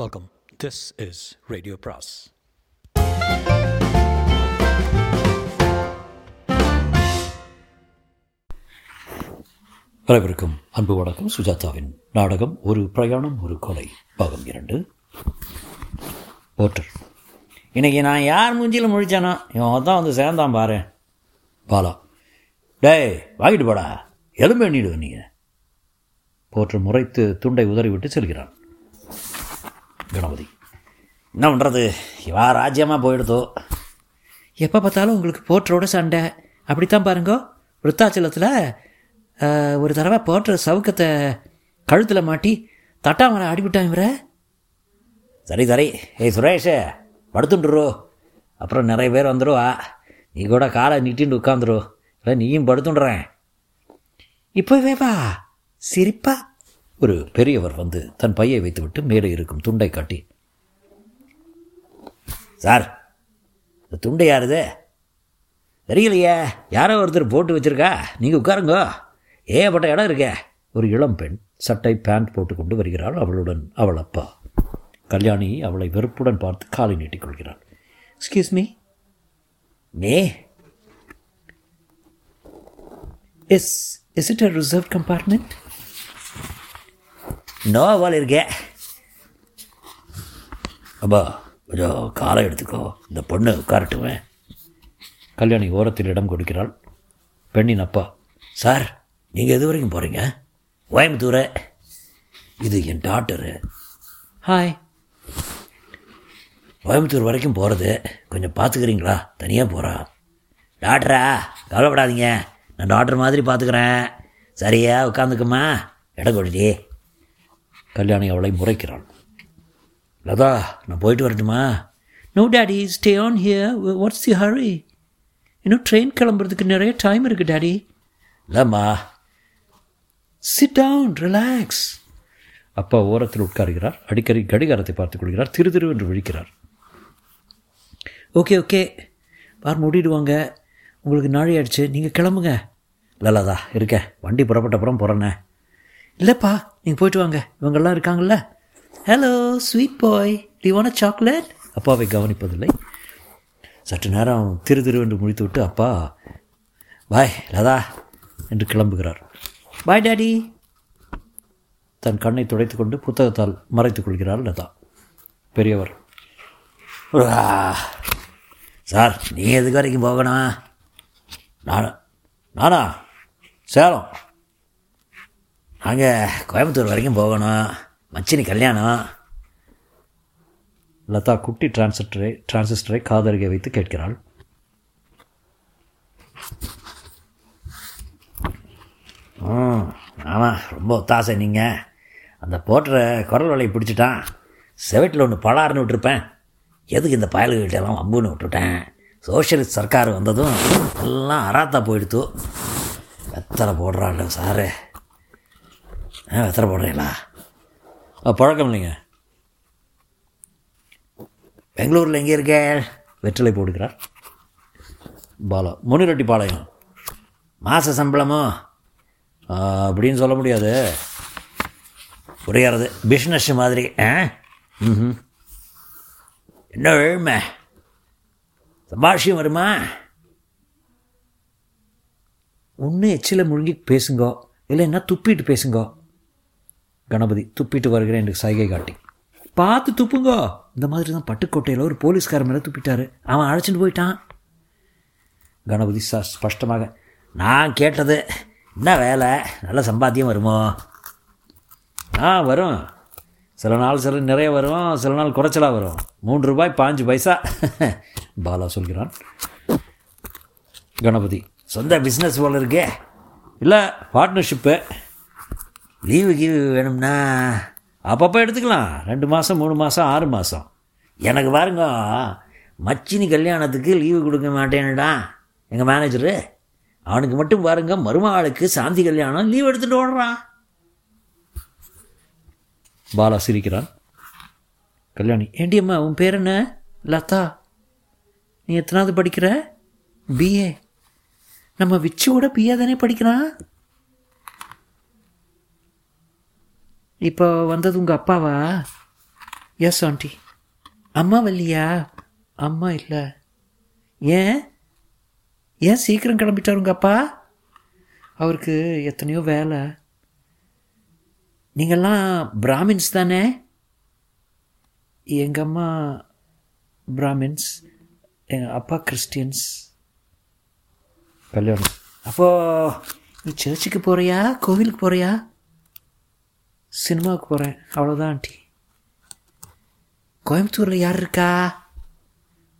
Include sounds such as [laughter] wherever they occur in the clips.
Welcome this is radio பிராஸ் அனைவருக்கும் அன்பு வணக்கம். சுஜாதாவின் நாடகம் ஒரு பிரயாணம் ஒரு கொலை பாகம் இரண்டு. போட்டர் இன்னைக்கு நான் யார் மூஞ்சியில் முழிச்சானோ இவன் தான் வந்து சேர்ந்தான் பாரு. பாலா. டேய் வாங்கிட்டு போடா. எலும்பு எண்ணிடுவேன் நீங்கள் போற்று முறைத்து துண்டை உதறிவிட்டு செல்கிறான். கணபதி என்ன பண்ணுறது இவா ராஜ்யமாக போயிடுதோ? எப்போ பார்த்தாலும் உங்களுக்கு போட்டரோட சண்டை. அப்படித்தான் பாருங்க. விருத்தாச்சலத்தில் ஒரு தடவை போட்டுற சவுக்கத்தை கழுத்தில் மாட்டி தட்டாமலை அடிவிட்டான் இவரை. சரி சரி. ஏய் சுரேஷ் படுத்துட்டுரு அப்புறம் நிறைய பேர் வந்துடுவா நீ கூட காலை நீட்டின்னு உட்காந்துரு இல்லை நீயும் படுத்துடுறேன் இப்போவே வா. சிரிப்பா. ஒரு பெரியவர் வந்து தன் பையை வைத்துவிட்டு மேலே இருக்கும் துண்டை காட்டி சார் இந்த துண்டு யாருது? தெரியலையே. யாரோ ஒருத்தர் போட்டு வச்சிருக்கா. நீங்கள் உட்காருங்க. ஏகப்பட்ட இடம் இருக்கே. ஒரு இளம் பெண் சட்டை பேண்ட் போட்டுக்கொண்டு வருகிறாள். அவளுடன் அவள் அப்பா. கல்யாணி அவளை வெறுப்புடன் பார்த்து காலை நீட்டிக்கொள்கிறாள் excuse me May. Yes is it a reserve compartment no போல் இருக்கே அப்பா கொஞ்சம் காலை எடுத்துக்கோ இந்த பொண்ணு உட்காரட்டுமே கல்யாணி ஓரத்தில் இடம் கொடுக்கிறாள் பெண்ணின் அப்பா சார் நீங்கள் எது வரைக்கும் போகிறீங்க கோயம்புத்தூர் இது என் டாக்டரு ஹாய் கோயம்புத்தூர் வரைக்கும் போகிறது கொஞ்சம் பார்த்துக்கிறீங்களா தனியாக போகிறா டாக்டரா கவலைப்படாதீங்க நான் டாக்டர் மாதிரி பார்த்துக்கிறேன் சரியா உட்காந்துக்குமா இடம் கொடுட்டி கல்யாணி அவளை முறைக்கிறாள். லதா நான் போயிட்டு வரட்டுமா? No daddy stay on here what's the hurry இன்னும் ட்ரெயின் கிளம்புறதுக்கு நிறைய டைம் இருக்கு டேடி இல்லைம்மா. சிட் டவுன் ரிலாக்ஸ் அப்பா ஓரத்தில் உட்காருகிறார். அடிக்கடி கடிகாரத்தை பார்த்துக் கொள்கிறார். திரு திரு என்று விழிக்கிறார். ஓகே ஓகே பார் மூடிடுவாங்க. உங்களுக்கு நாழி ஆயிடுச்சு. நீங்கள் கிளம்புங்க. இல்லைல்லதா இருக்கேன். வண்டி புறப்பட்ட அப்புறம் போகிறேண்ணே இல்லைப்பா. நீங்கள் போயிட்டு வாங்க. இவங்கெல்லாம் இருக்காங்கல்ல. ஹலோ ஸ்வீட் பாய் டிவான சாக்லேட் அப்பாவை கவனிப்பதில்லை. சற்று நேரம் திரு திரு என்று முடித்துவிட்டு அப்பா பாய் லதா என்று கிளம்புகிறார். பாய் டாடி தன் கண்ணை துடைத்துக்கொண்டு புத்தகத்தால் மறைத்துக் கொள்கிறார் லதா. பெரியவர் சார் நீ எதுக்கு வரைக்கும் போகணும்? நானா? நானா? சேலம். நாங்கள் கோயம்புத்தூர் வரைக்கும் போகணும். மச்சினி கல்யாணம். லதா குட்டி டிரான்சிஸ்டரை டிரான்சிஸ்டரை காதருகே வைத்து கேட்கிறாள். ம் ஆமாம் ரொம்ப ஒத்தாசை நீங்கள் அந்த போட்டுற குரல் வலையை பிடிச்சிட்டான். செவட்டில் ஒன்று பலாருன்னு விட்டுருப்பேன். எதுக்கு இந்த பயல்கிட்டெல்லாம் வம்புன்னு விட்டுட்டேன்? சோஷியலிஸ்ட் சர்க்கார் வந்ததும் எல்லாம் அராத்தா போயிடுத்து. வெத்தலை போடுறாள் சாரு. வெத்தலை போடுறீங்களா? அஹ், பழக்கம் இல்லைங்க. பெங்களூரில் எங்கே இருக்கே? வெற்றிலை போடுகிறார் பாலா முனிரெட்டி பாளையம். மாத சம்பளமோ? அப்படின்னு சொல்ல முடியாது. புரியாது பிஸ்னஸ் மாதிரி ஆ? ம் என்ன எழுமை? சம்பாஷியம் வருமா? ஒன்று எச்சில் முழுங்கி பேசுங்கோ. இல்லைன்னா துப்பிட்டு பேசுங்கோ. கணபதி துப்பிட்டு வருகிறேன் என்று சைகை காட்டி. பார்த்து துப்புங்கோ. இந்த மாதிரி தான் பட்டுக்கோட்டையில் ஒரு போலீஸ்கார மேலே துப்பிட்டாரு. அவன் அழைச்சிட்டு போயிட்டான். கணபதி ச ஸ்பஷ்டமாக நான் கேட்டது என்ன வேலை? நல்ல சம்பாத்தியம் வருமோ? ஆ வரும். சில நாள் சில நிறைய வரும் சில நாள் குறைச்சலாக வரும். மூன்று ரூபாய் பாஞ்சு பைசா. [laughs] பாலா சொல்கிறான். கணபதி சொந்த பிஸ்னஸ் போல இருக்கே. இல்லை பார்ட்னர்ஷிப்பு லீவு கீவு வேணும்னா அப்பப்போ எடுத்துக்கலாம். ரெண்டு மாதம் மூணு மாதம் ஆறு மாதம் எனக்கு பாருங்க மச்சினி கல்யாணத்துக்கு லீவு கொடுக்க மாட்டேன்டா. எங்கள் மேனேஜரு அவனுக்கு மட்டும் பாருங்க மருமகளுக்கு சாந்தி கல்யாணம் லீவ் எடுத்துகிட்டு ஓடுறான் பாலா சிரிக்கிறான். கல்யாணி ஏண்டி அம்மா உன் பேர் என்ன? லதா. நீ எத்தனாவது படிக்கிற? பிஏ நம்ம விச்சுவோட பிஏ தானே படிக்கிறான்? இப்போ வந்தது உங்கள் அப்பாவா? எஸ் ஆண்டி அம்மா வரலையா? அம்மா இல்லை. ஏன்? ஏன் சீக்கிரம் கிளம்பிட்டார் உங்க அப்பா? அவருக்கு எத்தனையோ வேலை. நீங்கள்லாம் பிராமின்ஸ் தானே? எங்கள் அம்மா பிராமின்ஸ் எங்கள் அப்பா கிறிஸ்டியன்ஸ். கல்யாணம். அப்போ நீ சர்ச்சுக்கு போறியா? கோவிலுக்கு போறியா? சினிமாவுக்கு போகிறேன் அவ்வளோதான் ஆண்டி. கோயம்புத்தூரில் யார் இருக்கா?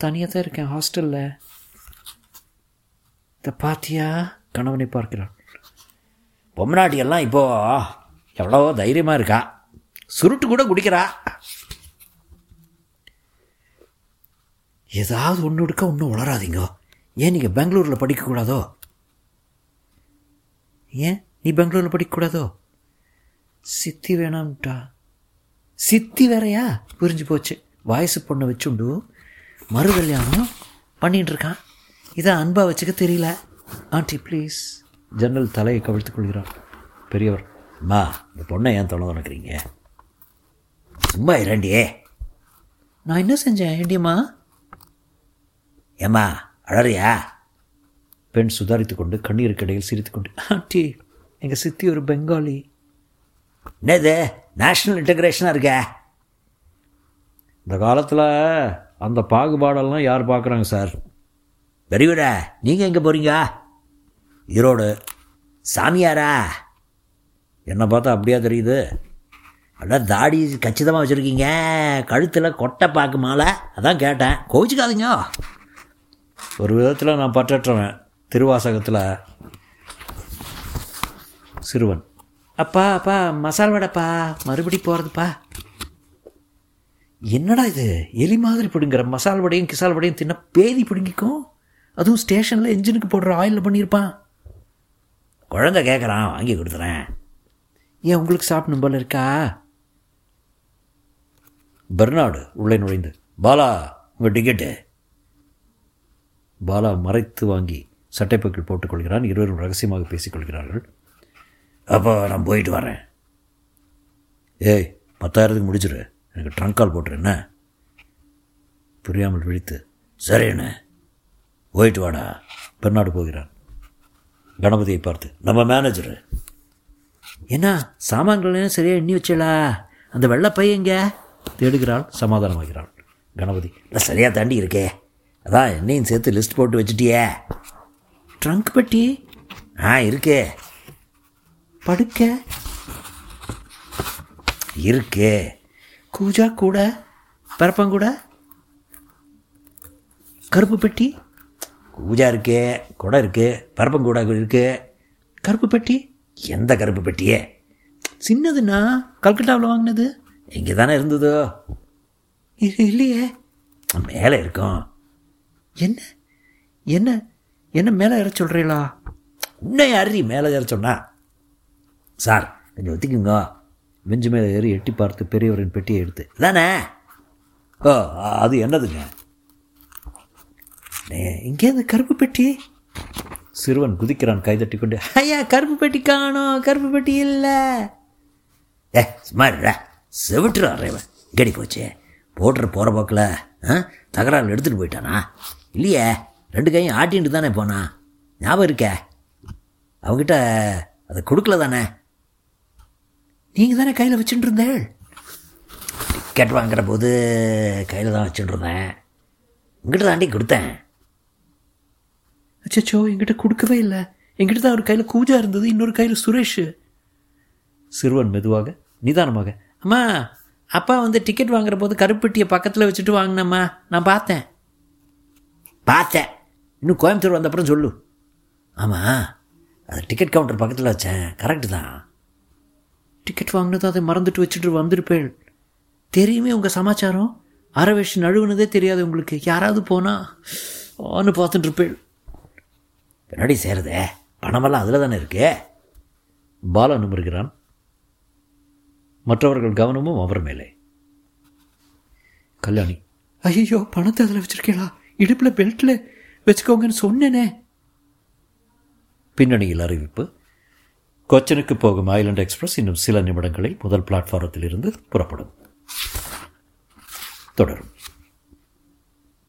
தனியாக தான் இருக்கேன் ஹாஸ்டலில் இந்த பாத்தியா? கணவனை பார்க்கிறான் பொம்மநாட்டி எல்லாம் இப்போ எவ்வளோ தைரியமாக இருக்கா? சுருட்டு கூட குடிக்கிறா. ஏதாவது ஒன்று எடுக்க ஒன்றும் வளராதீங்க ஏன் நீங்கள் பெங்களூரில் படிக்கக்கூடாதோ? ஏன் நீ பெங்களூரில் படிக்கக்கூடாதோ? சித்தி வேணாம்ட்டா. சித்தி வேறயா? புரிஞ்சு போச்சு. வயசு பொண்ணை வச்சுண்டு. மறு கல்யாணம் பண்ணிட்டு இருக்கான் இதை அன்பாக வச்சுக்க தெரியல. ஆண்டி ப்ளீஸ் ஜன்னல் தலையை கவிழ்த்துக் கொள்கிறார். பெரியவர் அம்மா இந்த பொண்ணை ஏன் தொலை நினைக்கிறீங்க சும்மா இரண்டியே. நான் என்ன செஞ்சேன்? ஏண்டியம்மா? ஏம்மா அழறியா? பெண் சுதாரித்துக் கொண்டு கண்ணீருக்கு இடையில் சிரித்துக் கொண்டு ஆண்டி எங்கள் சித்தி ஒரு பெங்காலி. என்னது? நேஷ்னல் இன்டகிரேஷனாக இருக்க? இந்த காலத்தில் அந்த பாகுபாடெல்லாம் யார் பார்க்குறாங்க சார்? பெரியவரா நீங்கள் எங்கே போகிறீங்க ஈரோடு. சாமியாரா? என்னை பார்த்தா அப்படியா தெரியுது? அதான் தாடி கச்சிதமாக வச்சுருக்கீங்க. கழுத்தில் கொட்டை பாக்கு மாலை. அதான் கேட்டேன். கோவிச்சுக்காதீங்க. ஒரு விதத்தில் நான் பற்றற்றவன். திருவாசகத்தில் சிறுவன். அப்பா அப்பா மசால் வடைப்பா மறுபடி போகிறதுப்பா என்னடா இது? எலி மாதிரி பிடுங்குற மசால் வடையும் கிசால் வடையும் தின்ன பேதி பிடுங்கிக்கும். அதுவும் ஸ்டேஷனில் என்ஜினுக்கு போடுற ஆயிலில் பண்ணியிருப்பான். குழந்த கேட்குறான் வாங்கி கொடுத்துறேன். ஏன் உங்களுக்கு சாப்பிடணும் போல இருக்கா? பெர்னாடு உள்ளே நுழைந்து. பாலா உங்கள் டிக்கெட்டு பாலா மறைத்து வாங்கி சட்டை பக்கில் போட்டுக்கொள்கிறான். இருவரும் ரகசியமாக பேசிக்கொள்கிறார்கள். அப்போ நான் போயிட்டு வரேன். ஏய் பத்தாயிரத்துக்கு முடிச்சிரு எனக்கு ட்ரங்க் கால் போட்டுரு என்ன? புரியாமல் விழித்து சரிண்ணே போயிட்டு வாடா. பெண்ணாடு போகிறான். கணபதியை பார்த்து நம்ம மேனேஜரு என்ன சாமான்களையும் சரியாக எண்ணி வச்சலா? அந்த வெள்ளை பையங்க தேடுகிறாள் சமாதானமாகிறாள். கணபதி நான் சரியாக தாண்டி இருக்கே. அதான் என்னையும் சேர்த்து லிஸ்ட் போட்டு வச்சுட்டியே. ட்ரங்க் பெட்டி? ஆ இருக்கே. படுக்க. இருக்கே. கூஜா கூட பரப்பங்கூட கருப்பு பெட்டி. பூஜா இருக்கே குடம் இருக்கு பரப்பங்கூடா இருக்கு. கருப்பு பெட்டி? எந்த கருப்பு பெட்டியே? சின்னதுண்ணா கல்கட்டாவில் வாங்கினது. இங்கே தானே இருந்ததோ? இல்லையே. மேலே இருக்கும். என்ன? என்ன? என்ன மேலே ஏற சொல்கிறீங்களா இன்னும் யாரி மேலே ஏற சொன்னா? சார் கொஞ்சம் ஒத்திக்குங்க. வெஞ்சு மேலே ஏறி எட்டி பார்த்து பெரியவரின் பெட்டியை எடுத்து. தானே ஓ அது என்னதுங்க? இங்கே அந்த கருப்பு பெட்டி. சிறுவன் குதிக்கிறான் கைதட்டி கொண்டு ஐயா கருப்பு பெட்டி காணோம் கருப்பு பெட்டி இல்லை. ஏ சும்மா இருடா. செவிட்டுரு கடி போச்சு. போட்டுற போகிற போக்கில் ஆ தகராறு எடுத்துகிட்டு போயிட்டானா? இல்லையே ரெண்டு கையும் ஆட்டின்ட்டு தானே போனான் ஞாபகம் இருக்கே? அவங்ககிட்ட அதை கொடுக்கல தானே? நீங்கள் தானே கையில் வச்சுட்டு இருந்தேள் டிக்கெட் வாங்குற போது கையில் தான் வச்சுட்டு இருந்தேன் உங்ககிட்ட தாண்டி கொடுத்தேன். அச்சோ என்கிட்ட கொடுக்கவே இல்லை. என்கிட்ட தான் ஒரு கையில் கூஜா இருந்தது இன்னொரு கையில் சுரேஷ். சிறுவன் மெதுவாக நிதானமாக அம்மா அப்பா வந்து டிக்கெட் வாங்குற போது கருப்பெட்டியை பக்கத்தில் வச்சுட்டு வாங்கினம்மா. நான் பார்த்தேன். பார்த்தேன்? இன்னும் கோயம்புத்தூர் வந்த அப்புறம் சொல்லு. ஆமாம் அது டிக்கெட் கவுண்டர் பக்கத்தில் வச்சேன். கரெக்டு தான். டிக்கெட் வாங்கினதும் அதை மறந்துட்டு வச்சுட்டு வந்திருப்பேள் தெரியுமே உங்கள் சமாச்சாரம்? அரை வயசு நழுவுனதே தெரியாது உங்களுக்கு. யாராவது போனால் ஆன்னு பார்த்துட்டு இருப்பேள் பின்னாடி சேருதே? பணமெல்லாம் அதில் தானே இருக்கு? பாலா நிமிர்கிறான். மற்றவர்கள் கவனமும் அவர் மேலே. கல்யாணி. ஐயோ பணத்தை அதில் வச்சிருக்கீங்களா? இடுப்பில் பெல்ட்டில் வச்சுக்கோங்கன்னு சொன்னேனே. பின்னணியில் அறிவிப்பு. கொச்சனுக்கு போகும் ஐலண்ட் எக்ஸ்பிரஸ் இன்னும் சில நிமிடங்களில் முதல் பிளாட்ஃபாரத்தில் இருந்து புறப்படும். தொடரும்.